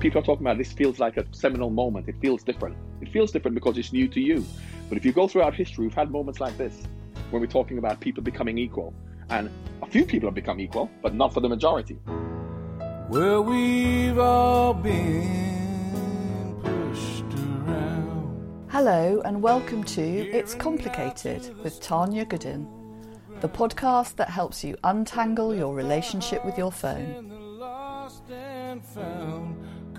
people are talking about this feels like a seminal moment. It feels different. It feels different because it's new to you. But if you go throughout history, we've had moments like this when we're talking about people becoming equal. And a few people have become equal, but not for the majority. Well, we've all been pushed around. Hello, and welcome to It's Complicated with Tanya Goodin, the podcast that helps you untangle your relationship with your phone.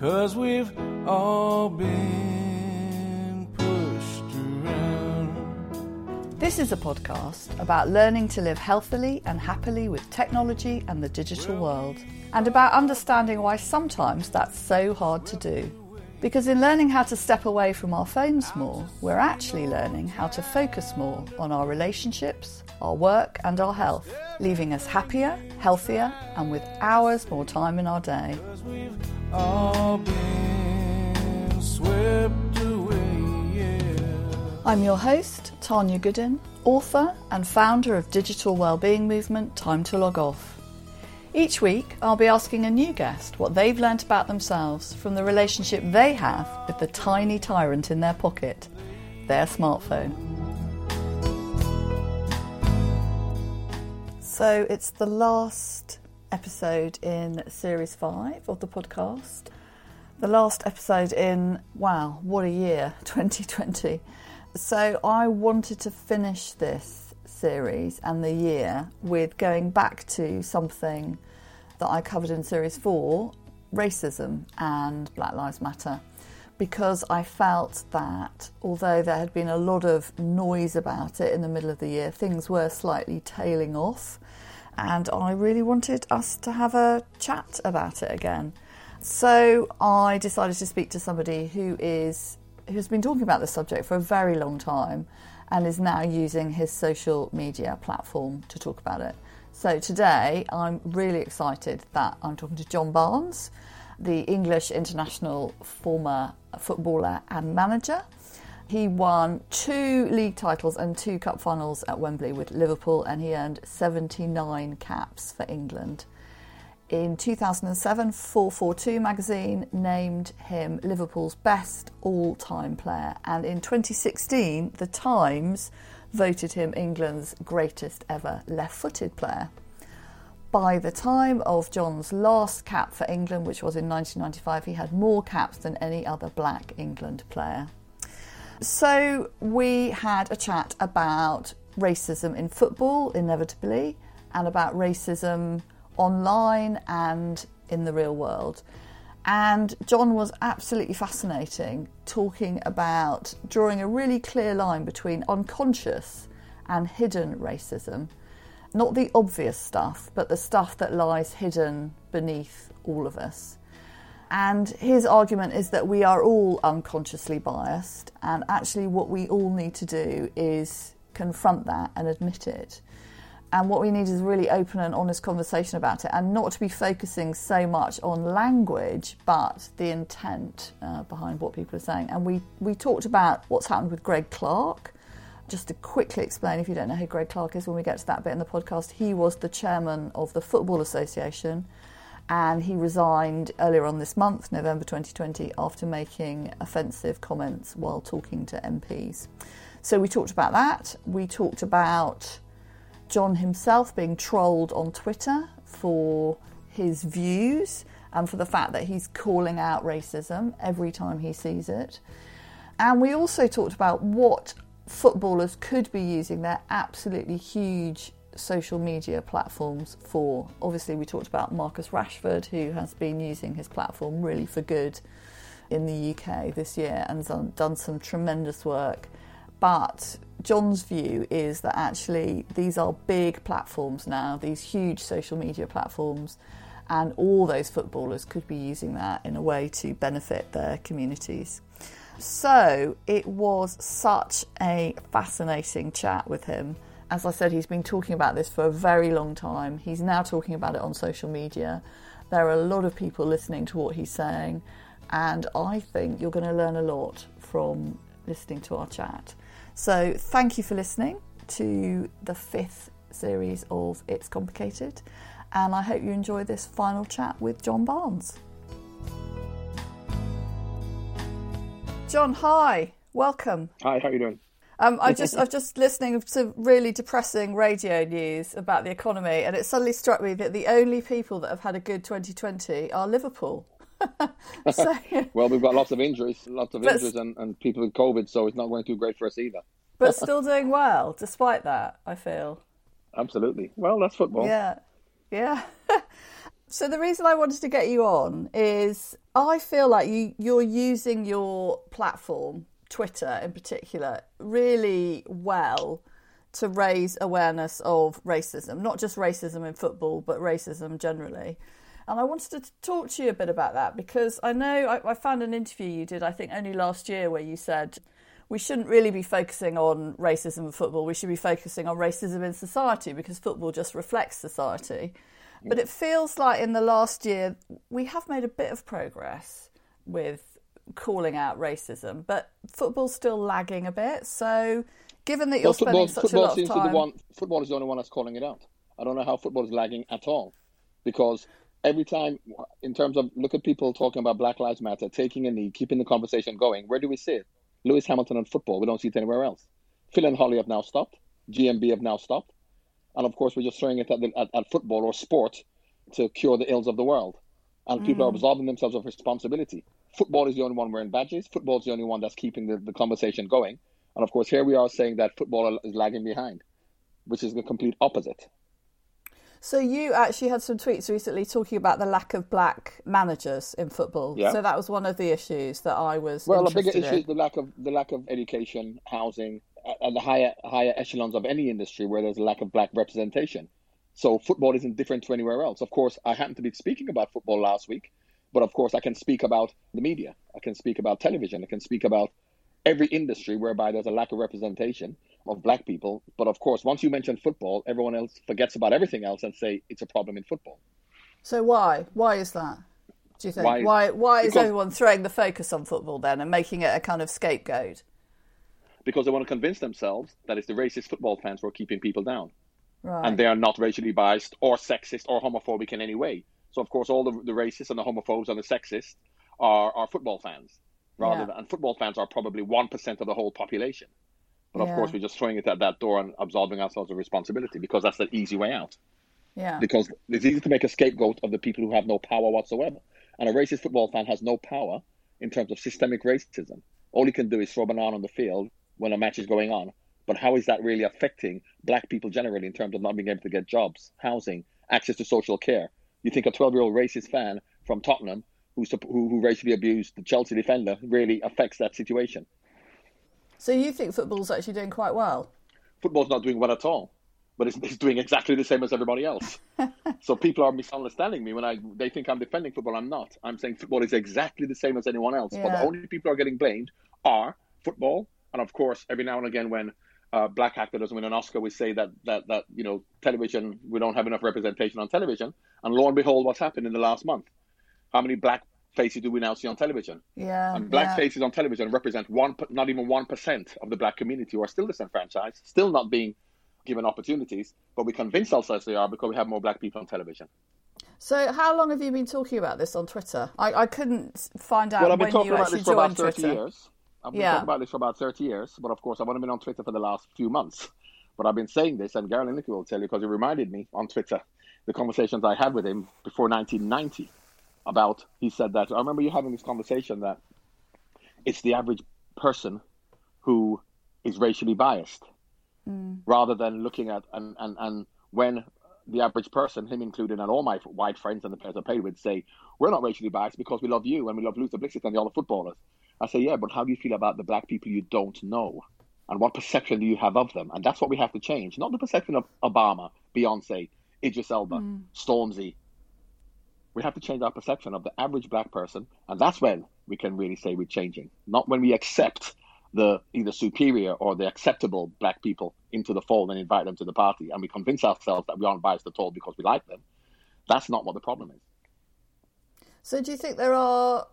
Lost and found. Cause we've all been pushed around. This is a podcast about learning to live healthily and happily with technology and the digital world, and about understanding why sometimes that's so hard to do. Because in learning how to step away from our phones more, we're actually learning how to focus more on our relationships, our work, and our health, leaving us happier, healthier, and with hours more time in our day. Cause we've all been swept away, yeah. I'm your host, Tanya Goodin, author and founder of digital wellbeing movement Time to Log Off. Each week, I'll be asking a new guest what they've learnt about themselves from the relationship they have with the tiny tyrant in their pocket, their smartphone. So, it's the last episode in series five of the podcast. The last episode in, wow, what a year, 2020. So, I wanted to finish this series and the year with going back to something that I covered in series four racism and Black Lives Matter. Because I felt that although there had been a lot of noise about it in the middle of the year, things were slightly tailing off and I really wanted us to have a chat about it again. So I decided to speak to somebody who is who's been talking about this subject for a very long time and is now using his social media platform to talk about it. So today I'm really excited that I'm talking to John Barnes, the English international former footballer and manager. He won two league titles and two cup finals at Wembley with Liverpool, and he earned 79 caps for England. In 2007, 442 magazine named him Liverpool's best all time player, and in 2016, The Times voted him England's greatest ever left footed player. By the time of John's last cap for England, which was in 1995, he had more caps than any other black England player. So we had a chat about racism in football, inevitably, and about racism online and in the real world. And John was absolutely fascinating, talking about drawing a really clear line between unconscious and hidden racism. Not the obvious stuff, but the stuff that lies hidden beneath all of us. And his argument is that we are all unconsciously biased, and actually, what we all need to do is confront that and admit it. And what we need is really open and honest conversation about it, and not to be focusing so much on language, but the intent uh, behind what people are saying. And we, we talked about what's happened with Greg Clarke. Just to quickly explain, if you don't know who Greg Clarke is, when we get to that bit in the podcast, he was the chairman of the Football Association and he resigned earlier on this month, November 2020, after making offensive comments while talking to MPs. So we talked about that. We talked about John himself being trolled on Twitter for his views and for the fact that he's calling out racism every time he sees it. And we also talked about what footballers could be using their absolutely huge social media platforms for. Obviously, we talked about Marcus Rashford, who has been using his platform really for good in the UK this year and done, some tremendous work. But John's view is that actually these are big platforms now, these huge social media platforms, and all those footballers could be using that in a way to benefit their communities. So it was such a fascinating chat with him. As I said, he's been talking about this for a very long time. He's now talking about it on social media. There are a lot of people listening to what he's saying, and I think you're going to learn a lot from listening to our chat. So, thank you for listening to the fifth series of It's Complicated, and I hope you enjoy this final chat with John Barnes. John, hi, welcome. Hi, how are you doing? Um, I just, I was just listening to really depressing radio news about the economy, and it suddenly struck me that the only people that have had a good 2020 are Liverpool. so, Well, we've got lots of injuries, lots of But- injuries, and, and people with COVID, so it's not going too great for us either. but still doing well despite that. I feel. Absolutely. Well, that's football. Yeah, yeah. so the reason I wanted to get you on is I feel like you you're using your platform, Twitter in particular, really well to raise awareness of racism, not just racism in football, but racism generally. And I wanted to talk to you a bit about that because I know I, I found an interview you did, I think only last year, where you said we shouldn't really be focusing on racism in football. We should be focusing on racism in society because football just reflects society. But it feels like in the last year we have made a bit of progress with calling out racism, but football's still lagging a bit. So, given that you're Well, spending such a lot of time, one. Football is the only one that's calling it out. I don't know how football is lagging at all, because every time, in terms of look at people talking about Black Lives Matter, taking a knee, keeping the conversation going. Where do we see it? Lewis Hamilton and football. We don't see it anywhere else. Phil and Holly have now stopped. GMB have now stopped, and of course we're just throwing it at, the, at, at football or sport to cure the ills of the world. And people Mm. are absolving themselves of responsibility. Football is the only one wearing badges. Football is the only one that's keeping the, the conversation going. And of course, here we are saying that football is lagging behind, which is the complete opposite. So you actually had some tweets recently talking about the lack of black managers in football. Yeah. So that was one of the issues that I was Well, a interested bigger issue is the lack of the lack of education, housing, a- and the higher higher echelons of any industry where there's a lack of black representation. So football isn't different to anywhere else. Of course, I happened to be speaking about football last week, but of course, I can speak about the media. I can speak about television. I can speak about every industry whereby there's a lack of representation of black people. But of course, once you mention football, everyone else forgets about everything else and say it's a problem in football. So why? Why is that? Do you think? Why- Why? Why, is because- everyone throwing the focus on football then and making it a kind of scapegoat? Because they want to convince themselves that it's the racist football fans who are keeping people down. Right. and they are not racially biased or sexist or homophobic in any way. So of course, all the, the racists and the homophobes and the sexists are, are football fans, rather Yeah. than and football fans are probably one percent of the whole population. But of Yeah. course, we're just throwing it at that door and absolving ourselves of responsibility because that's the easy way out. yeah. Because it's easy to make a scapegoat of the people who have no power whatsoever, and a racist football fan has no power in terms of systemic racism. All he can do is throw a banana on the field when a match is going on. But how is that really affecting black people generally in terms of not being able to get jobs, housing, access to social care? You think a 12 year old racist fan from Tottenham who, who, who racially abused the Chelsea defender really affects that situation? So you think football's actually doing quite well? Football's not doing well at all, but it's, it's doing exactly the same as everybody else. so people are misunderstanding me when I they think I'm defending football. I'm not. I'm saying football is exactly the same as anyone else. But the only people who are getting blamed are football, and of course, every now and again when uh, black actor doesn't win an Oscar, we say that that that you know television we don't have enough representation on television. And lo and behold, what's happened in the last month? How many black faces do we now see on television? Yeah. And black yeah. faces on television represent one, not even one percent of the black community who are still disenfranchised, still not being given opportunities. But we convince ourselves they are because we have more black people on television. So how long have you been talking about this on Twitter? I, I couldn't find out well, I've been when talking you about actually this for about joined thirty Twitter. years. I've been Yeah. talking about this for about thirty years, but of course, I've only been on Twitter for the last few months. But I've been saying this, and Gary Lineker will tell you because he reminded me on Twitter the conversations I had with him before 1990 about, he said that, I remember you having this conversation that it's the average person who is racially biased mm. rather than looking at, and, and, and when the average person, him included, and all my white friends and the players I played with say, we're not racially biased because we love you and we love Luther Blissett and the other footballers. I say, yeah, but how do you feel about the black people you don't know? And what perception do you have of them? And that's what we have to change. Not the perception of Obama, Beyonce, Idris Elba, hmm. Stormzy. We have to change our perception of the average black person. And that's when we can really say we're changing. Not when we accept the either superior or the acceptable black people into the fold and invite them to the party and we convince ourselves that we aren't biased at all because we like them. That's not what the problem is. So, do you think there are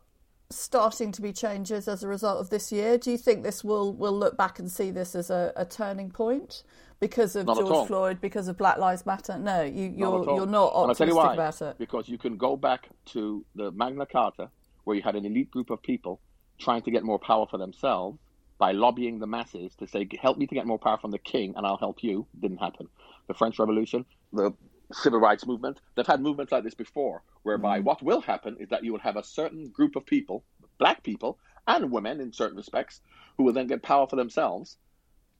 starting to be changes as a result of this year? Do you think this will will look back and see this as a, a turning point because of Not. George Floyd, because of Black Lives Matter? No, you, you're all. you're not And I'll tell optimistic you why. about it. Because you can go back to the Magna Carta, where you had an elite group of people trying to get more power for themselves by lobbying the masses to say, "Help me to get more power from the king, and I'll help you." Didn't happen. The French Revolution, the civil rights movement, they've had movements like this before, whereby mm. what will happen is that you will have a certain group of people, black people and women in certain respects, who will then get power for themselves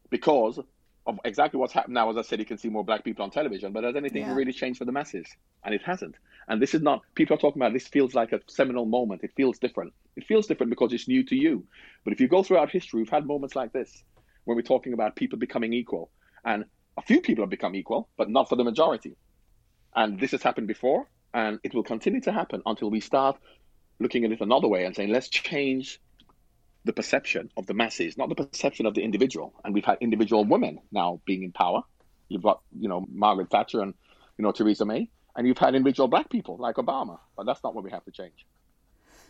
because of exactly what's happened now. As I said, you can see more black people on television, but has anything Yeah. really changed for the masses? And it hasn't. And this is not, people are talking about this feels like a seminal moment. It feels different. It feels different because it's new to you. But if you go throughout history, we've had moments like this when we're talking about people becoming equal. And a few people have become equal, but not for the majority. And this has happened before, and it will continue to happen until we start looking at it another way and saying, let's change the perception of the masses, not the perception of the individual. And we've had individual women now being in power. You've got, you know, Margaret Thatcher and, you know, Theresa May. And you've had individual black people like Obama. But that's not what we have to change.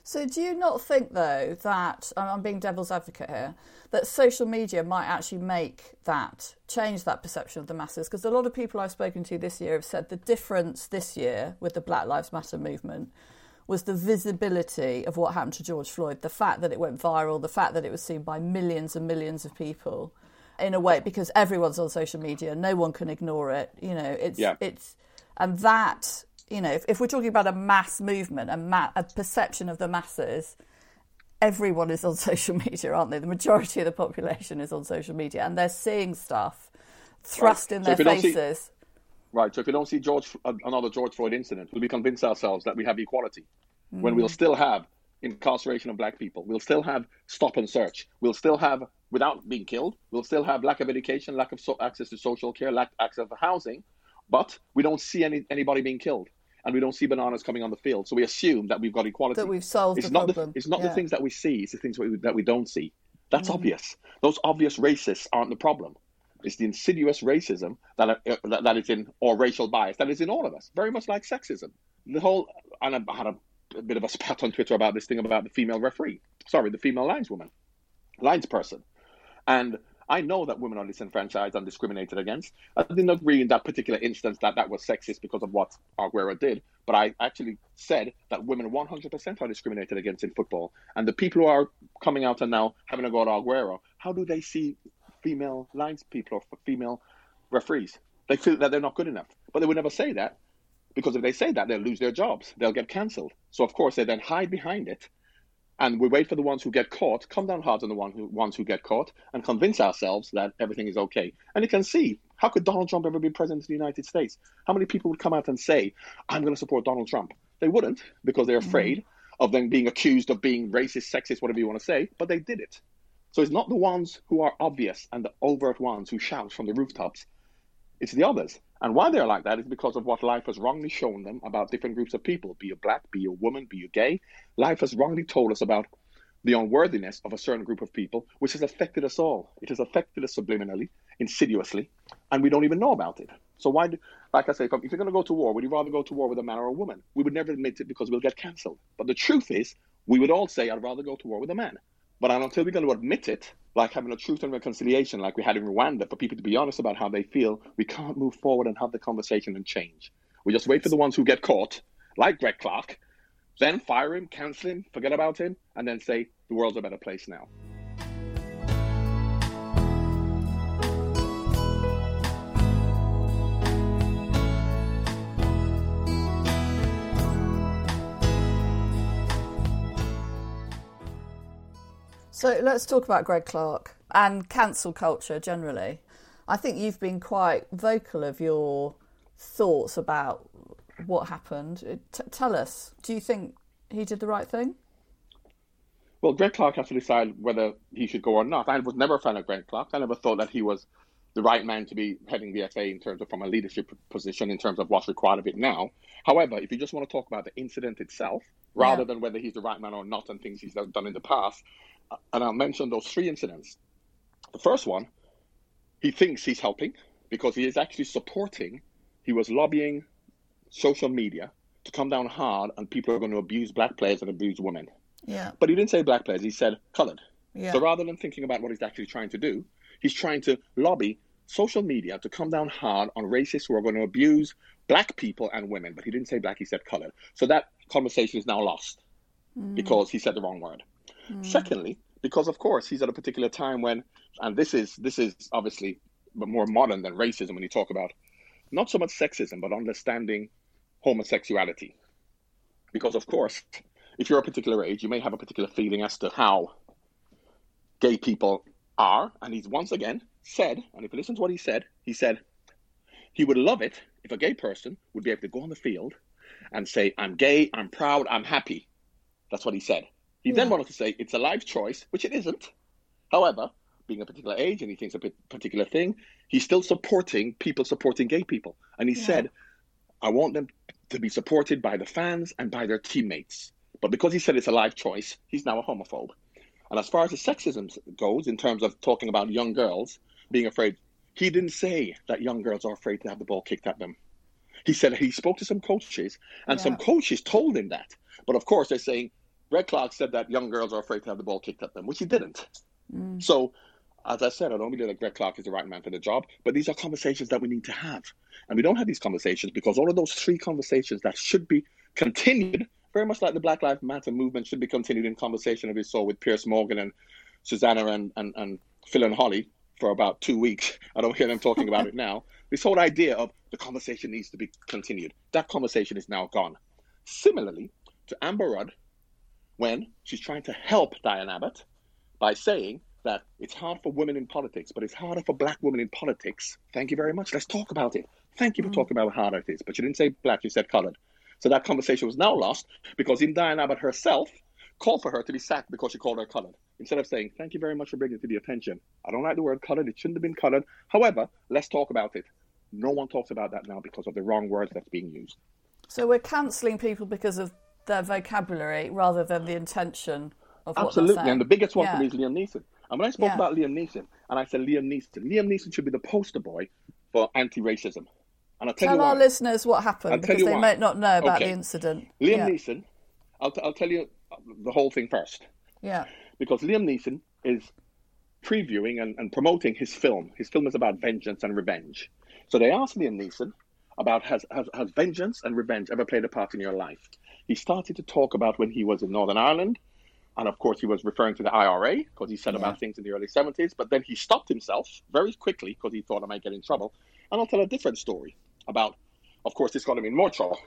So, do you not think, though, that I'm being devil's advocate here, that social media might actually make that change that perception of the masses? Because a lot of people I've spoken to this year have said the difference this year with the Black Lives Matter movement was the visibility of what happened to George Floyd, the fact that it went viral, the fact that it was seen by millions and millions of people. In a way, because everyone's on social media, no one can ignore it. You know, it's Yeah. it's and that you know if, if we're talking about a mass movement a, ma- a perception of the masses everyone is on social media aren't they the majority of the population is on social media and they're seeing stuff thrust Right. in So their if see- faces Right. So if we don't see George uh, another George Floyd incident, will we convince ourselves that we have equality when we'll still have incarceration of black people? We'll still have stop and search. We'll still have without being killed. We'll still have lack of education, lack of so- access to social care, lack access to housing, but we don't see any anybody being killed. And we don't see bananas coming on the field, so we assume that we've got equality. That we've solved it's the not problem. The, it's not Yeah. the things that we see; it's the things we, that we don't see. That's obvious. Those obvious racists aren't the problem. It's the insidious racism that, are, uh, that that is in, or racial bias that is in all of us. Very much like sexism. The whole, and I had a, a bit of a spat on Twitter about this thing about the female referee. Sorry, the female lineswoman, linesperson, and I know that women are disenfranchised and discriminated against. I didn't agree in that particular instance that that was sexist because of what uh, Aguero did, but I actually said that women 100% are discriminated against in football. And the people who are coming out and now having a go at Aguero, how do they see female lines people or female referees? They feel that they're not good enough. But they would never say that because if they say that, they'll lose their jobs. They'll get cancelled. So, of course, they then hide behind it and we wait for the ones who get caught, come down hard on the one who, ones who get caught, and convince ourselves that everything is okay. And you can see how could Donald Trump ever be president of the United States? How many people would come out and say, "I'm going to support Donald Trump"? They wouldn't because they're mm-hmm. afraid of them being accused of being racist, sexist, whatever you want to say. But they did it. So it's not the ones who are obvious and the overt ones who shout from the rooftops. It's the others. And why they're like that is because of what life has wrongly shown them about different groups of people. Be you black, be you woman, be you gay. Life has wrongly told us about the unworthiness of a certain group of people, which has affected us all. It has affected us subliminally, insidiously, and we don't even know about it. So why, do, like I say, if you're going to go to war, would you rather go to war with a man or a woman? We would never admit it because we'll get cancelled. But the truth is, we would all say, I'd rather go to war with a man. But until we're going to admit it, like having a truth and reconciliation, like we had in Rwanda, for people to be honest about how they feel, we can't move forward and have the conversation and change. We just wait for the ones who get caught, like Greg Clarke, then fire him, cancel him, forget about him, and then say the world's a better place now. So let's talk about Greg Clarke and cancel culture generally. I think you've been quite vocal of your thoughts about what happened. T- tell us, do you think he did the right thing? Well, Greg Clarke has to decide whether he should go or not. I was never a fan of Greg Clarke. I never thought that he was the right man to be heading the FA in terms of from a leadership position in terms of what's required of it now. However, if you just want to talk about the incident itself, rather Yeah. than whether he's the right man or not and things he's done in the past, uh, and I'll mention those three incidents. The first one, he thinks he's helping because he is actually supporting, he was lobbying social media to come down hard and people are going to abuse black players and abuse women. Yeah. But he didn't say black players, he said coloured. Yeah. So rather than thinking about what he's actually trying to do, he's trying to lobby social media to come down hard on racists who are going to abuse black people and women. But he didn't say black, he said coloured. So that conversation is now lost mm. because he said the wrong word. Hmm. Secondly, because of course he's at a particular time when, and this is this is obviously more modern than racism when you talk about not so much sexism but understanding homosexuality. Because of course, if you're a particular age, you may have a particular feeling as to how gay people are, and he's once again said, and if you listen to what he said, he said he would love it if a gay person would be able to go on the field and say, I'm gay, I'm proud, I'm happy. That's what he said. He then wanted to say it's a life choice, which it isn't. However, being a particular age and he thinks a particular thing, he's still supporting people supporting gay people. And he said, I want them to be supported by the fans and by their teammates. But because he said it's a life choice, he's now a homophobe. And as far as the sexism goes, in terms of talking about young girls being afraid, he didn't say that young girls are afraid to have the ball kicked at them. He said he spoke to some coaches, and some coaches told him that. But of course, they're saying Greg Clarke said that young girls are afraid to have the ball kicked at them, which he didn't. Mm. So, as I said, I don't believe that Greg Clarke is the right man for the job, but these are conversations that we need to have. And we don't have these conversations because all of those three conversations that should be continued, very much like the Black Lives Matter movement should be continued in conversation that we saw with Piers Morgan and Susanna and, and, and Phil and Holly for about two weeks. I don't hear them talking about it now. This whole idea of the conversation needs to be continued. That conversation is now gone. Similarly to Amber Rudd, when she's trying to help Diane Abbott by saying that it's hard for women in politics, but it's harder for black women in politics. Thank you very much. Let's talk about it. Thank you for mm. talking about how hard it is. But you didn't say black, you said colored. So that conversation was now lost because even Diane Abbott herself called for her to be sacked because she called her colored. Instead of saying, thank you very much for bringing it to the attention. I don't like the word colored. It shouldn't have been colored. However, let's talk about it. No one talks about that now because of the wrong words that's being used. So we're cancelling people because of their vocabulary rather than the intention of Absolutely. And the biggest one for me is Liam Neeson. And when I spoke Yeah. about Liam Neeson, and I said Liam Neeson, Liam Neeson should be the poster boy for anti-racism. And I'll tell, Tell our why. listeners what happened I'll because they why. might not know about Okay. the incident. Liam yeah. Neeson, I'll, t- I'll tell you uh, the whole thing first. Yeah. Because Liam Neeson is previewing and, and promoting his film. His film is about vengeance and revenge. So they asked Liam Neeson about has, has, has vengeance and revenge ever played a part in your life? He started to talk about when he was in Northern Ireland. And of course, he was referring to the IRA because he said about things in the early 70s. But then he stopped himself very quickly because he thought I might get in trouble. And I'll tell a different story about, of course, this got him in more trouble.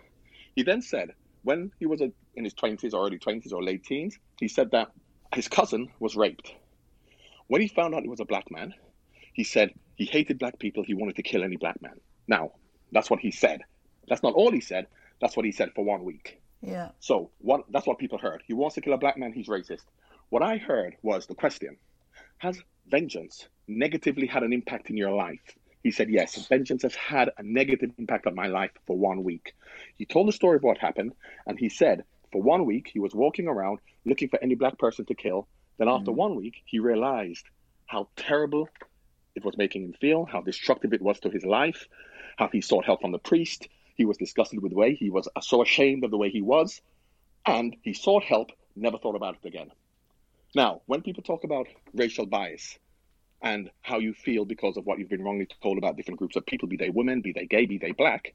He then said when he was in his 20s or early 20s or late teens, he said that his cousin was raped. When he found out he was a black man, he said he hated black people. He wanted to kill any black man. Now, that's what he said. That's not all he said. That's what he said for one week. Yeah. So what, that's what people heard. He wants to kill a black man. He's racist. What I heard was the question: Has vengeance negatively had an impact in your life? He said, Yes, vengeance has had a negative impact on my life for one week. He told the story of what happened, and he said, For one week, he was walking around looking for any black person to kill. Then, after mm-hmm. one week, he realized how terrible it was making him feel, how destructive it was to his life, how he sought help from the priest. He was disgusted with the way he was so ashamed of the way he was, and he sought help, never thought about it again. Now, when people talk about racial bias and how you feel because of what you've been wrongly told about different groups of people, be they women, be they gay, be they black,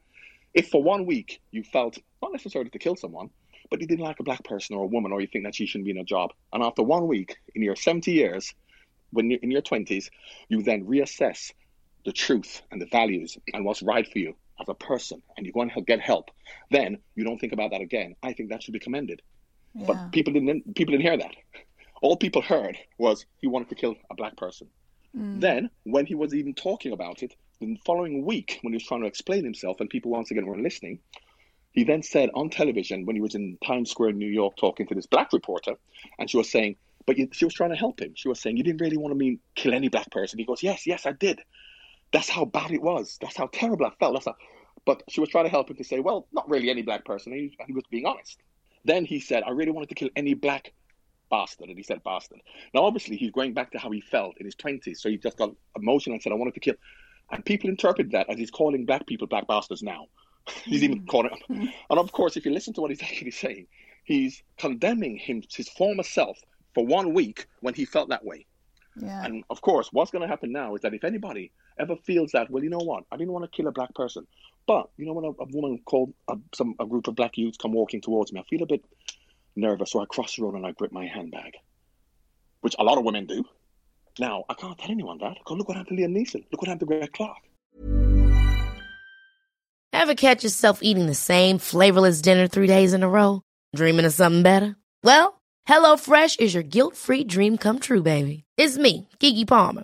if for one week you felt not necessarily to kill someone, but you didn't like a black person or a woman, or you think that she shouldn't be in a job, and after one week in your 70 years, when you're in your 20s, you then reassess the truth and the values and what's right for you as a person, and you go and get help, then you don't think about that again. I think that should be commended. Yeah. But people didn't people didn't hear that. all people heard was he wanted to kill a black person. Mm. Then, when he was even talking about it, the following week, when he was trying to explain himself and people once again were listening, he then said on television when he was in Times Square in New York talking to this black reporter, and she was saying, but she was trying to help him. She was saying, You didn't really want to mean kill any black person. He goes, Yes, yes, I did. That's how bad it was. That's how terrible I felt. That's how... But she was trying to help him to say, Well, not really any black person. He, he was being honest. Then he said, I really wanted to kill any black bastard. And he said bastard. Now, obviously, he's going back to how he felt in his 20s. So he just got emotional and said, I wanted to kill. And people interpret that as he's calling black people black bastards now. he's even calling them. Mm-hmm. And of course, if you listen to what he's actually saying, he's condemning him, his former self, for one week when he felt that way. Yeah. And of course, what's going to happen now is that if anybody ever feels that, well, you know what, I didn't want to kill a black person, but you know when a, a woman called a, some a group of black youths come walking towards me, I feel a bit nervous, so I cross the road and I grip my handbag, which a lot of women do. Now I can't tell anyone that. Because look what happened to Liam Neeson. Look what happened to Greg Clarke. Ever catch yourself eating the same flavorless dinner three days in a row? Dreaming of something better? Well, HelloFresh is your guilt-free dream come true, baby. It's me, Keke Palmer.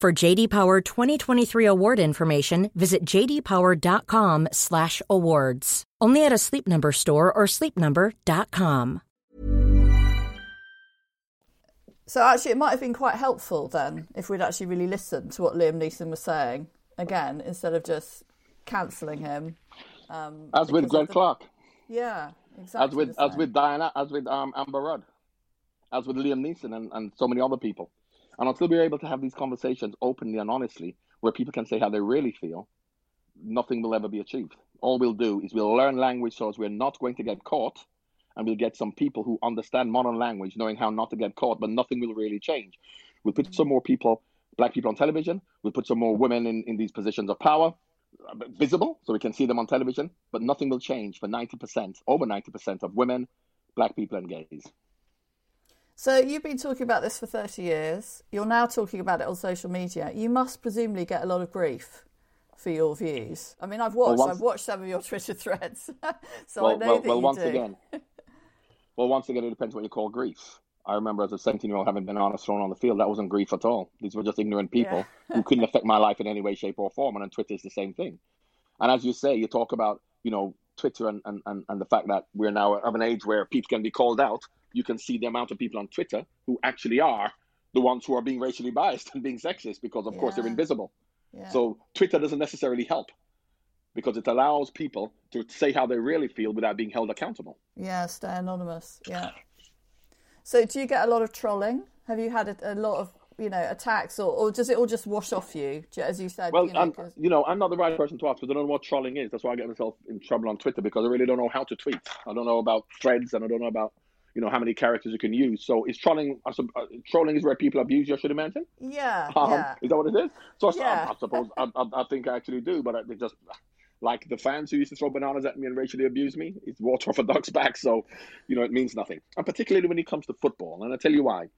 For JD Power 2023 award information, visit jdpower.com/awards. Only at a Sleep Number store or sleepnumber.com. So actually, it might have been quite helpful then if we'd actually really listened to what Liam Neeson was saying again instead of just cancelling him. Um, As with because Greg the- Clark. Yeah, exactly. As with as with Diana, as with um, Amber Rudd, as with Liam Neeson and, and so many other people. And until we're able to have these conversations openly and honestly, where people can say how they really feel, nothing will ever be achieved. All we'll do is we'll learn language so as we're not going to get caught, and we'll get some people who understand modern language, knowing how not to get caught, but nothing will really change. We'll put some more people, black people on television. We'll put some more women in, in these positions of power, uh, visible, so we can see them on television, but nothing will change for 90%, over 90% of women, black people, and gays. So you've been talking about this for 30 years. You're now talking about it on social media. You must presumably get a lot of grief for your views. I mean, I've watched once- I've watched some of your Twitter threads, so I well, know well, that well you once do. again, well, once again, it depends what you call grief. I remember as a 17 year old having been honest thrown on the field. That wasn't grief at all. These were just ignorant people who couldn't affect my life in any way, shape, or form. And on Twitter is the same thing. And as you say, you talk about, you know, Twitter and, and, and the fact that we're now of an age where people can be called out. You can see the amount of people on Twitter who actually are the ones who are being racially biased and being sexist because, of course, they're invisible. Yeah. So Twitter doesn't necessarily help because it allows people to say how they really feel without being held accountable. Yeah, stay anonymous. Yeah. So, do you get a lot of trolling? Have you had a, a lot of you know attacks, or, or does it all just wash off you, as you said? Well, you know, I'm, you know, I'm not the right person to ask because I don't know what trolling is. That's why I get myself in trouble on Twitter because I really don't know how to tweet. I don't know about threads and I don't know about, you know, how many characters you can use. So is trolling, uh, trolling is where people abuse you, I should imagine? yeah, Um, yeah. Is that what it is? So I, Yeah. I, I suppose, I, I, I think I actually do, but I, they just, like the fans who used to throw bananas at me and racially abuse me, it's water off a duck's back. So, you know, it means nothing. And particularly when it comes to football. And I'll tell you why.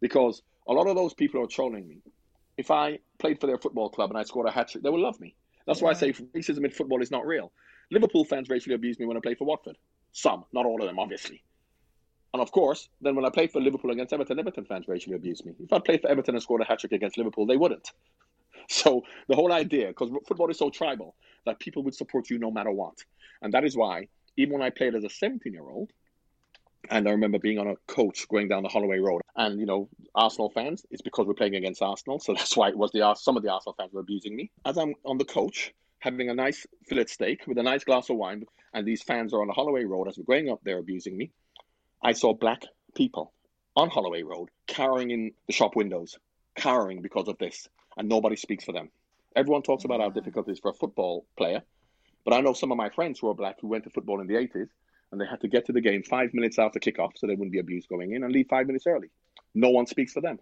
Because a lot of those people are trolling me. If I played for their football club and I scored a hat trick, they would love me. That's why I say racism in football is not real. Liverpool fans racially abuse me when I play for Watford. Some, not all of them, obviously. And of course, then when I played for Liverpool against Everton, Everton fans racially abused me. If I played for Everton and scored a hat trick against Liverpool, they wouldn't. So the whole idea, because football is so tribal, that people would support you no matter what. And that is why, even when I played as a 17 year old, and I remember being on a coach going down the Holloway Road, and you know, Arsenal fans, it's because we're playing against Arsenal, so that's why it was the some of the Arsenal fans were abusing me. As I'm on the coach, having a nice fillet steak with a nice glass of wine, and these fans are on the Holloway Road as we're going up they're abusing me, I saw black people on Holloway Road cowering in the shop windows, cowering because of this, and nobody speaks for them. Everyone talks about how difficult it is for a football player, but I know some of my friends who are black who went to football in the 80s and they had to get to the game five minutes after kickoff so they wouldn't be abused going in and leave five minutes early. No one speaks for them.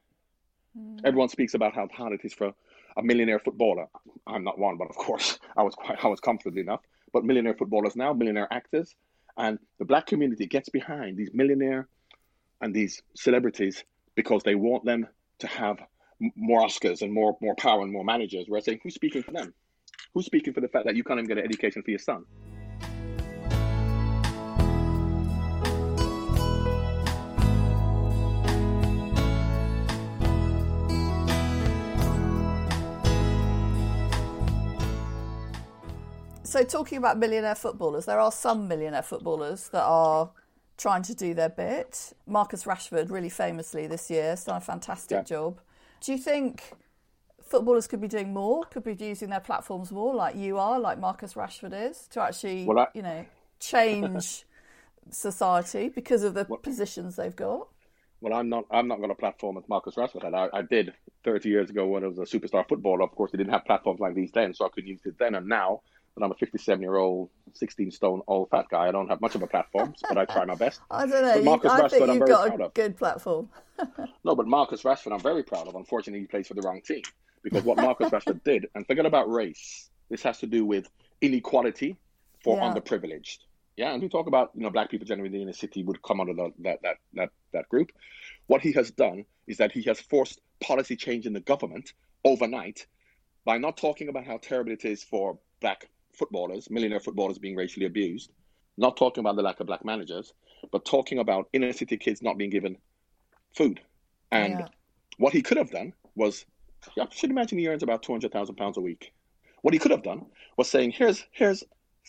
Hmm. Everyone speaks about how hard it is for a millionaire footballer. I'm not one, but of course I was quite I was comfortably enough. But millionaire footballers now, millionaire actors, and the black community gets behind these millionaire and these celebrities because they want them to have more Oscars and more more power and more managers. We're saying, who's speaking for them? Who's speaking for the fact that you can't even get an education for your son? So, talking about millionaire footballers, there are some millionaire footballers that are trying to do their bit. Marcus Rashford, really famously this year, has done a fantastic Yeah. job. Do you think footballers could be doing more, could be using their platforms more, like you are, like Marcus Rashford is, to actually, Well, I- you know, change society because of the positions they've got? Well, I'm not. I'm not going to platform as Marcus Rashford had. I, I did 30 years ago when I was a superstar footballer. Of course, they didn't have platforms like these then, so I could use it then. And now, that I'm a 57 year old, 16 stone old fat guy, I don't have much of a platform, but I try my best. I don't know. You- Marcus I Rashford, think I'm you've very got a good platform. No, but Marcus Rashford, I'm very proud of. Unfortunately, he plays for the wrong team because what Marcus Rashford did, and forget about race. This has to do with inequality for Yeah. underprivileged. Yeah, and we talk about you know black people generally in the city would come under the, that that that that group. What he has done is that he has forced policy change in the government overnight by not talking about how terrible it is for black footballers, millionaire footballers being racially abused, not talking about the lack of black managers, but talking about inner city kids not being given food. And Yeah. what he could have done was, I should imagine he earns about two hundred thousand pounds a week. What he could have done was saying, "Here's here's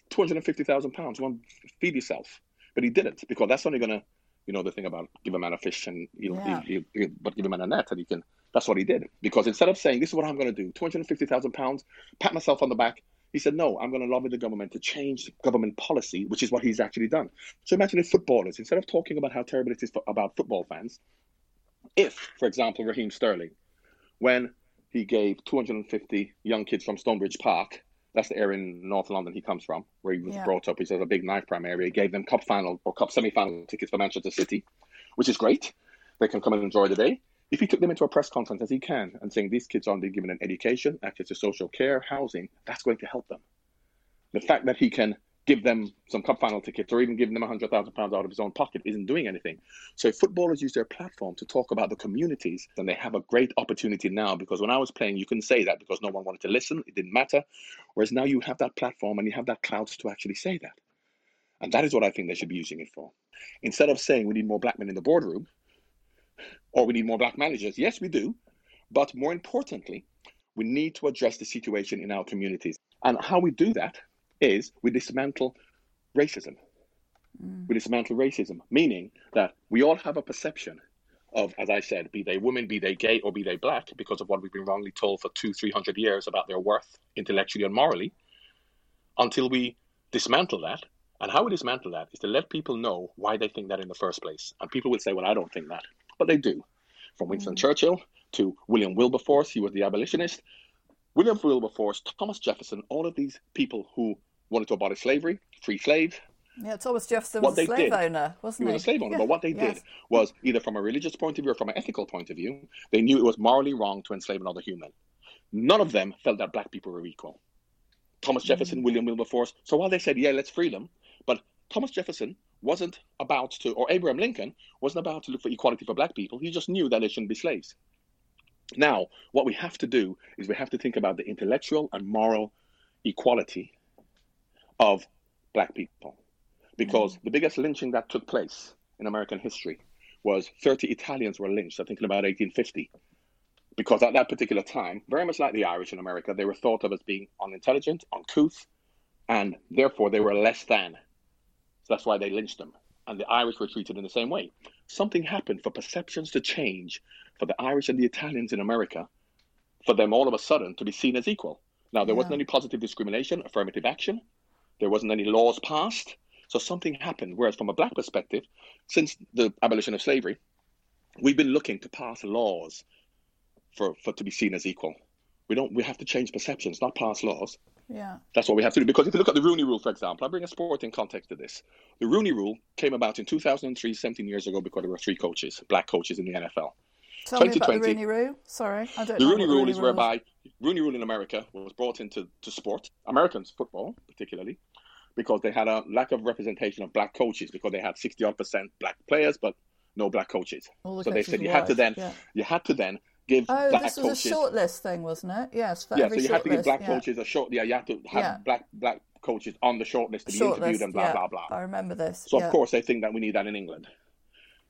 two hundred and fifty thousand pounds. One feed yourself." But he didn't because that's only gonna, you know, the thing about give a man a fish and he'll, Yeah. he'll, he'll, he'll- but give a man a net and he can. That's what he did because instead of saying, "This is what I'm gonna do," two hundred and fifty thousand pounds, pat myself on the back. He said, "No, I'm going to lobby the government to change government policy," which is what he's actually done. So imagine if footballers, instead of talking about how terrible it is for, about football fans, if, for example, Raheem Sterling, when he gave 250 young kids from Stonebridge Park, that's the area in North London he comes from, where he was Yeah. brought up, which is a big knife prime area, he gave them cup final or cup semi final tickets for Manchester City, which is great. They can come and enjoy the day. If he took them into a press conference, as he can, and saying these kids aren't being given an education, access to social care, housing, that's going to help them. The fact that he can give them some cup final tickets or even give them £100,000 out of his own pocket isn't doing anything. So footballers use their platform to talk about the communities, then they have a great opportunity now because when I was playing, you couldn't say that because no one wanted to listen. It didn't matter. Whereas now you have that platform and you have that clout to actually say that. And that is what I think they should be using it for. Instead of saying we need more black men in the boardroom or we need more black managers, yes, we do. But more importantly, we need to address the situation in our communities. And how we do that is we dismantle racism. Mm. We dismantle racism, meaning that we all have a perception of, as I said, be they women, be they gay, or be they black, because of what we've been wrongly told for two, three hundred years about their worth intellectually and morally, until we dismantle that. And how we dismantle that is to let people know why they think that in the first place. And people will say, well, I don't think that. But they do. from Winston mm. Churchill to William Wilberforce, he was the abolitionist. William Wilberforce, Thomas Jefferson, all of these people who wanted to abolish slavery, free slaves. Yeah, Thomas Jefferson What was a slave did- owner, wasn't he? He was a slave owner, Yeah, but what they yes. did was either from a religious point of view or from an ethical point of view, they knew it was morally wrong to enslave another human. None of them felt that black people were equal. Thomas mm. Jefferson, William Wilberforce. So while they said, yeah, let's free them, but Thomas Jefferson wasn't about to, or Abraham Lincoln wasn't about to look for equality for black people. He just knew that they shouldn't be slaves. Now, what we have to do is we have to think about the intellectual and moral equality of black people. Because mm. the biggest lynching that took place in American history was 30 Italians were lynched, I think in about 1850. Because at that particular time, very much like the Irish in America, they were thought of as being unintelligent, uncouth, and therefore they were less than. So that's why they lynched them. And the Irish were treated in the same way. Something happened for perceptions to change for the Irish and the Italians in America, for them all of a sudden to be seen as equal. Now, there wasn't any positive discrimination, affirmative action. There wasn't any laws passed. So something happened. Whereas from a black perspective, since the abolition of slavery, we've been looking to pass laws for, for to be seen as equal. We don't we have to change perceptions, not pass laws. Yeah. That's what we have to do. Because if you look at the Rooney Rule, for example, I bring a sporting context to this. The Rooney Rule came about in 2003, 17 years ago, because there were three coaches, black coaches in the NFL. Tell me about the Rooney Rule. Sorry, I don't The. Rooney Rule is Rule whereby Rooney Rule in America was brought into to sport, Americans football particularly, because they had a lack of representation of black coaches because they had 60 odd percent black players but no black coaches. The So they said you had to then yeah. you had to then give Oh, black this was coaches a shortlist thing, wasn't it? Yes, yeah, so you had to give black yeah. coaches a short. Yeah, you had to have Yeah. black black coaches on the shortlist to be interviewed and blah yeah. blah blah. I remember this. So of course they think that we need that in England.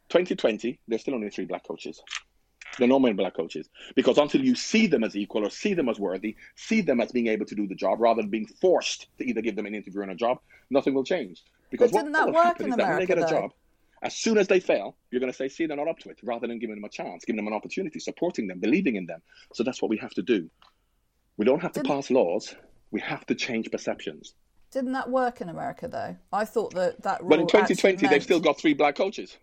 2020, there's still only three black coaches. There are no many black coaches because until you see them as equal or see them as worthy, see them as being able to do the job rather than being forced to either give them an interview and a job, nothing will change. Because But didn't that work in that when they get a America, though? job, as soon as they fail, you're going to say, "See, they're not up to it," rather than giving them a chance, giving them an opportunity, supporting them, believing in them. So that's what we have to do. We don't have to pass laws. We have to change perceptions. Didn't that work in America though? I thought that that rule But in 2020, actually they've still got three black coaches.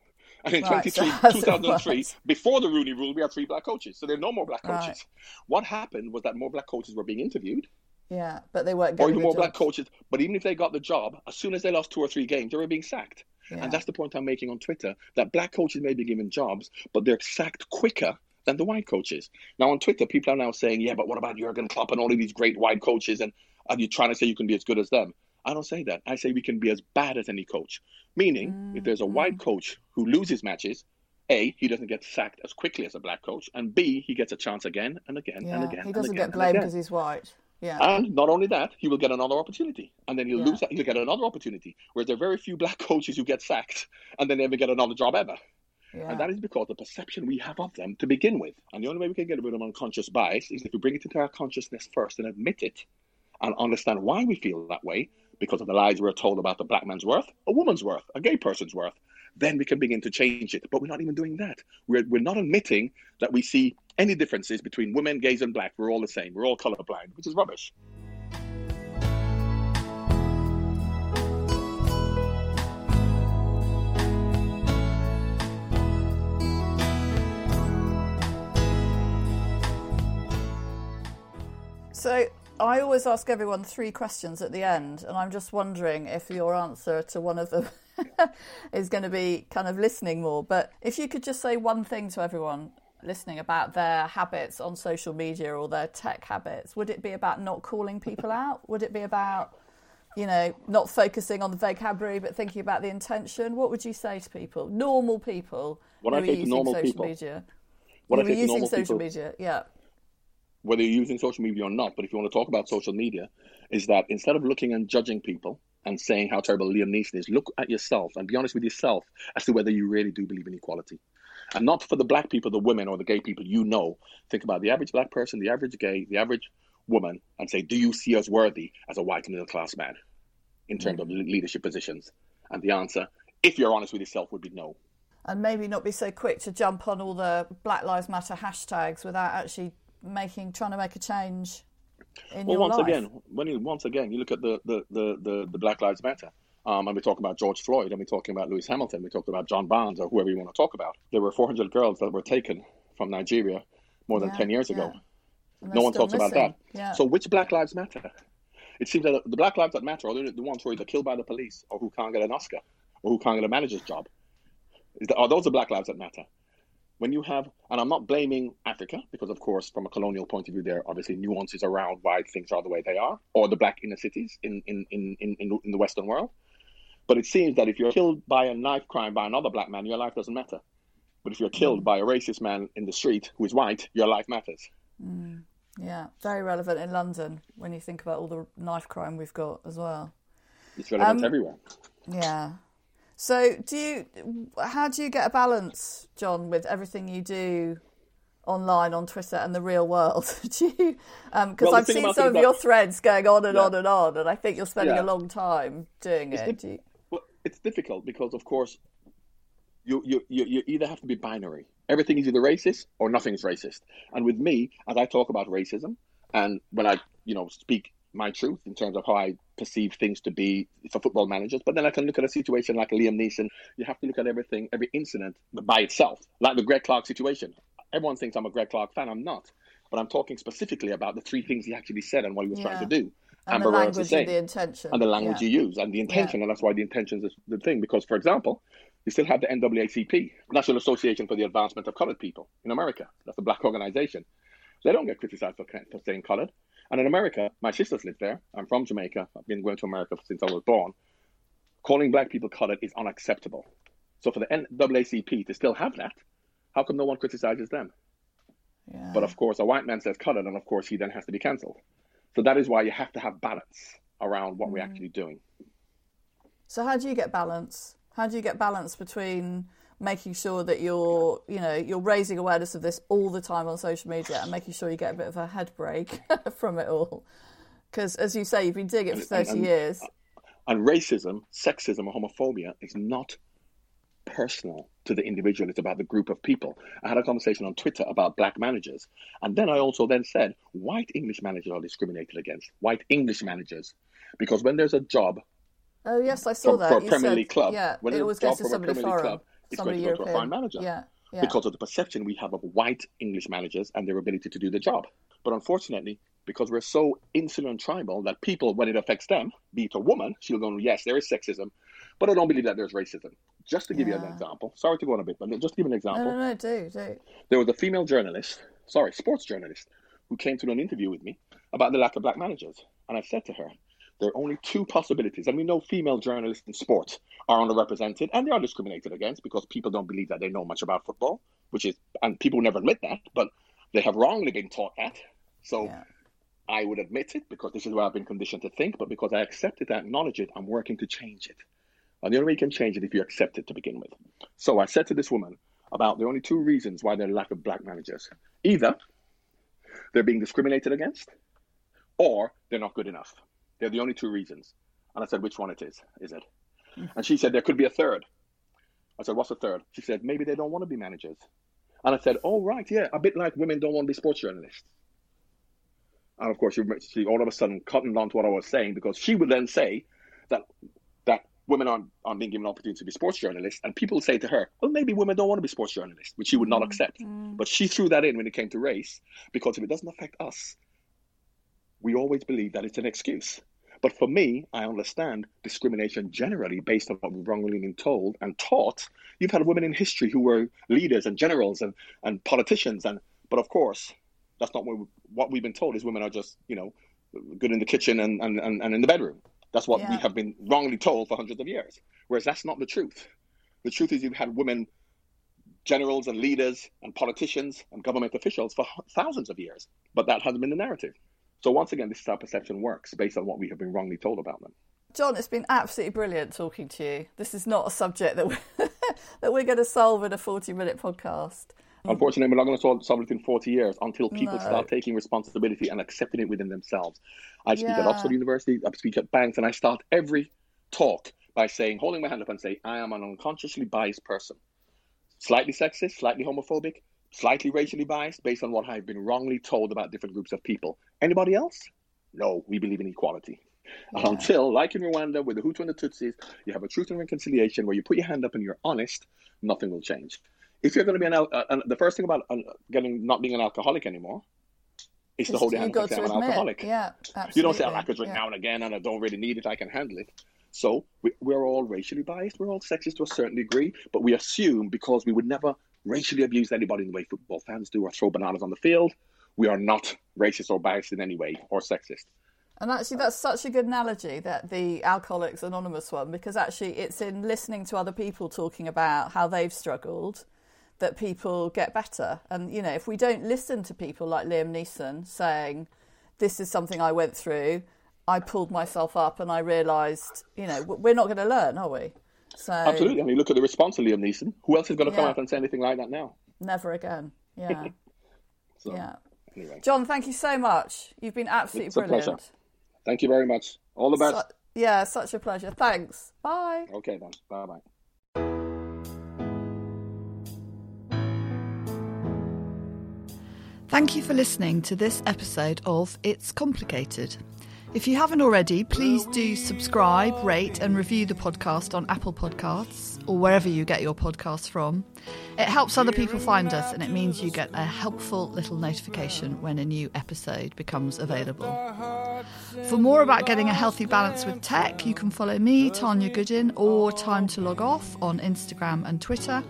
And in Right, 23 so 2003, before the Rooney Rule, we had three black coaches. So there are no more black coaches. Right. What happened was that more black coaches were being interviewed, Yeah, but they weren't or even more black coaches. But even if they got the job, as soon as they lost two or three games, they were being sacked. Yeah. And that's the point I'm making on Twitter that black coaches may be given jobs, but they're sacked quicker than the white coaches. Now on Twitter, people are now saying, yeah, but what about Jurgen Klopp and all of these great white coaches? And are you trying to say you can be as good as them? I don't say that. I say we can be as bad as any coach. Meaning, if there's a mm-hmm. white coach who loses matches, A, he doesn't get sacked as quickly as a black coach, and B, he gets a chance again and again and Yeah, again. he doesn't and get blamed because he's white. Yeah. And not only that, he will get another opportunity, and then he'll Yeah. lose that. He'll get another opportunity. Whereas there are very few black coaches who get sacked and then never get another job ever. yeah. And that is because the perception we have of them to begin with. And the only way we can get rid of unconscious bias is if we bring it into our consciousness first and admit it and understand why we feel that way because of the lies we're told about the black man's worth, a woman's worth, a gay person's worth. Then we can begin to change it. But we're not even doing that. We're, we're not admitting that we see any differences between women, gays, and black. We're all the same. We're all colorblind, which is rubbish. So I always ask everyone three questions at the end, and I'm just wondering if your answer to one of them is going to be kind of listening more. But if you could just say one thing to everyone listening about their habits on social media or their tech habits, would it be about not calling people out? Would it be about you know, not focusing on the vocabulary but thinking about the intention. What would you say to people, normal people What who I are using normal social people- media? What who I are using social people- media, yeah. Whether you're using social media or not, but if you want to talk about social media, is that instead of looking and judging people and saying how terrible Liam Neeson is, look at yourself and be honest with yourself as to whether you really do believe in equality. And not for the black people, the women, or the gay people you know. Think about the average black person, the average gay, the average woman, and say, do you see us worthy as a white middle class man in terms of leadership positions? And the answer, if you're honest with yourself, would be no. and maybe not be so quick to jump on all the Black Lives Matter hashtags without actually making trying to make a change in well, your once life. again, when you once again you look at the the the, the, the Black Lives Matter, um, and we're talking about George Floyd, and we're talking about Lewis Hamilton, we talked about John Barnes or whoever you want to talk about. There were 400 girls that were taken from Nigeria more than Yeah, 10 years ago. yeah. And No one talks about that. Yeah. So, which Black Lives Matter? It seems that the Black Lives that matter are the the ones who are either killed by the police or who can't get an Oscar or who can't get a manager's job. Is that, are those the Black Lives that matter? When you have, and I'm not blaming Africa because, of course, from a colonial point of view, there are obviously nuances around why things are the way they are, or the black inner cities in in, in, in, in the Western world. But it seems that if you're killed by a knife crime by another black man, your life doesn't matter. But if you're killed by a racist man in the street who is white, your life matters. Yeah, very relevant in London when you think about all the knife crime we've got as well. It's relevant Um, everywhere. Yeah. So, do you? How do you get a balance, John, with everything you do online on Twitter and the real world? do you? Um, because Well, I've seen some of your threads going on and Yeah. on and on, and I think you're spending Yeah. a long time doing It's it. dif- Do you, Well, it's difficult because, of course, you, you you you either have to be binary. Everything is either racist or nothing's racist. And with me, as I talk about racism, and when I you know speak my truth in terms of how I perceive things to be for football managers, but then I can look at a situation like Liam Neeson. You have to look at everything, every incident by itself, like the Greg Clarke situation. Everyone thinks I'm a Greg Clarke fan. I'm not, but I'm talking specifically about the three things he actually said and what he was trying to do. and the language and the intention. and the language yeah. you use and the intention, and that's why the intention is the thing. Because, for example, you still have the NAACP, National Association for the Advancement of Colored People in America. That's a black organization. They don't get criticized for, for saying colored. And in America, my sisters live there. I'm from Jamaica. I've been going to America since I was born. Calling black people colored is unacceptable. So for the NAACP to still have that, how come no one criticizes them? Yeah. But of course, a white man says colored, and of course, he then has to be cancelled. So that is why you have to have balance around what we're mm. actually doing. So how do you get balance? How do you get balance between making sure that you're, you know, you're raising awareness of this all the time on social media and making sure you get a bit of a head break from it all? Because as you say, you've been doing it for thirty and- years. Uh, and racism, sexism, or homophobia is not personal to the individual. It's about the group of people. I had a conversation on Twitter about black managers, and then I also then said white English managers are discriminated against. White English managers, because when there's a job Oh yes, I saw for, that. for a Premier said- League club, Yeah, when it there's always a job goes to somebody foreign, club, it's somebody going to go to a European. foreign manager. Yeah, yeah. because of the perception we have of white English managers and their ability to do the job. But unfortunately, because we're so insular and tribal that people, when it affects them, be it a woman, she'll go, yes, there is sexism, but I don't believe that there's racism. Just to give you an example, sorry to go on a bit, but just to give an no, example, no, no, do do. there was a female journalist, sorry, sports journalist, who came to do an interview with me about the lack of black managers. And I said to her, there are only two possibilities. And we know female journalists in sports are underrepresented and they are discriminated against because people don't believe that they know much about football, which is, and people never admit that, but they have wrongly been taught that. So Yeah. I would admit it because this is where I've been conditioned to think, but because I accept it, I acknowledge it, I'm working to change it. And the only way you can change it if you accept it to begin with. So I said to this woman about the only two reasons why there are lack of black managers. Either they're being discriminated against, or they're not good enough. They're the only two reasons. And I said, which one it is, is it? Hmm. And she said, there could be a third. I said, what's the third? She said, maybe they don't want to be managers. And I said, oh, right, yeah, a bit like women don't want to be sports journalists. And of course, she, she all of a sudden cottoned on to what I was saying because she would then say that that women aren't, aren't being given an opportunity to be sports journalists. And people say to her, well, maybe women don't want to be sports journalists, which she would not mm-hmm. accept. But she threw that in when it came to race because if it doesn't affect us, we always believe that it's an excuse. But for me, I understand discrimination generally based on what we've wrongly been told and taught. You've had women in history who were leaders and generals and, and politicians, and but of course, that's not what, we, what we've been told is women are just, you know, good in the kitchen and, and, and, and in the bedroom. That's what we have been wrongly told for hundreds of years. Whereas that's not the truth. The truth is you've had women generals and leaders and politicians and government officials for thousands of years. But that hasn't been the narrative. So once again, this is how perception works based on what we have been wrongly told about them. John, it's been absolutely brilliant talking to you. This is not a subject that we're, that we're going to solve in a forty-minute podcast. Unfortunately, we're not going to solve, solve it in 40 years until people No. start taking responsibility and accepting it within themselves. I speak at Oxford University, I speak at banks, and I start every talk by saying, holding my hand up and say, I am an unconsciously biased person. Slightly sexist, slightly homophobic, slightly racially biased based on what I've been wrongly told about different groups of people. Anybody else? No, we believe in equality. And until, like in Rwanda with the Hutu and the Tutsis, you have a truth and reconciliation where you put your hand up and you're honest, nothing will change. if you're going to be an, al- uh, an the first thing about uh, getting not being an alcoholic anymore is to hold your hand got and say I'm an alcoholic. Yeah, absolutely. You don't say, I could drink yeah. now and again and I don't really need it, I can handle it. So we, we're all racially biased, we're all sexist to a certain degree, but we assume because we would never racially abuse anybody in the way football fans do or throw bananas on the field, we are not racist or biased in any way or sexist. And actually, that's such a good analogy that the Alcoholics Anonymous one, because actually, it's in listening to other people talking about how they've struggled that people get better. And, you know, if we don't listen to people like Liam Neeson saying, This is something I went through, I pulled myself up and I realised, you know, we're not going to learn, are we? So, Absolutely. I mean, look at the response to Liam Neeson. Who else is going to come Yeah. out and say anything like that now? never again. Yeah. So, yeah. anyway, John, thank you so much. You've been absolutely It's a pleasure. thank you very much. All the best. Su- yeah, such a pleasure. Thanks. Bye. Okay, then. Bye bye. Thank you for listening to this episode of It's Complicated. If you haven't already, please do subscribe, rate, and review the podcast on Apple Podcasts or wherever you get your podcasts from. It helps other people find us and it means you get a helpful little notification when a new episode becomes available. For more about getting a healthy balance with tech, you can follow me, Tanya Goodin, or Time to Log Off on Instagram and Twitter.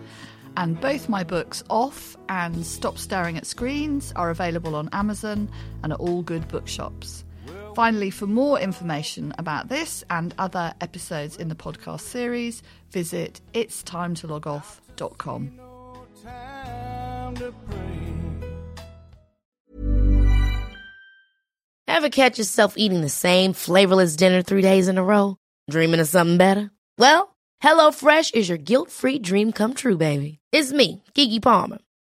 And both my books, Off and Stop Staring at Screens, are available on Amazon and at all good bookshops. Finally, for more information about this and other episodes in the podcast series, visit itstimetologoff.com. Ever catch yourself eating the same flavorless dinner three days in a row? Dreaming of something better? Well, HelloFresh is your guilt-free dream come true, baby. It's me, Keke Palmer.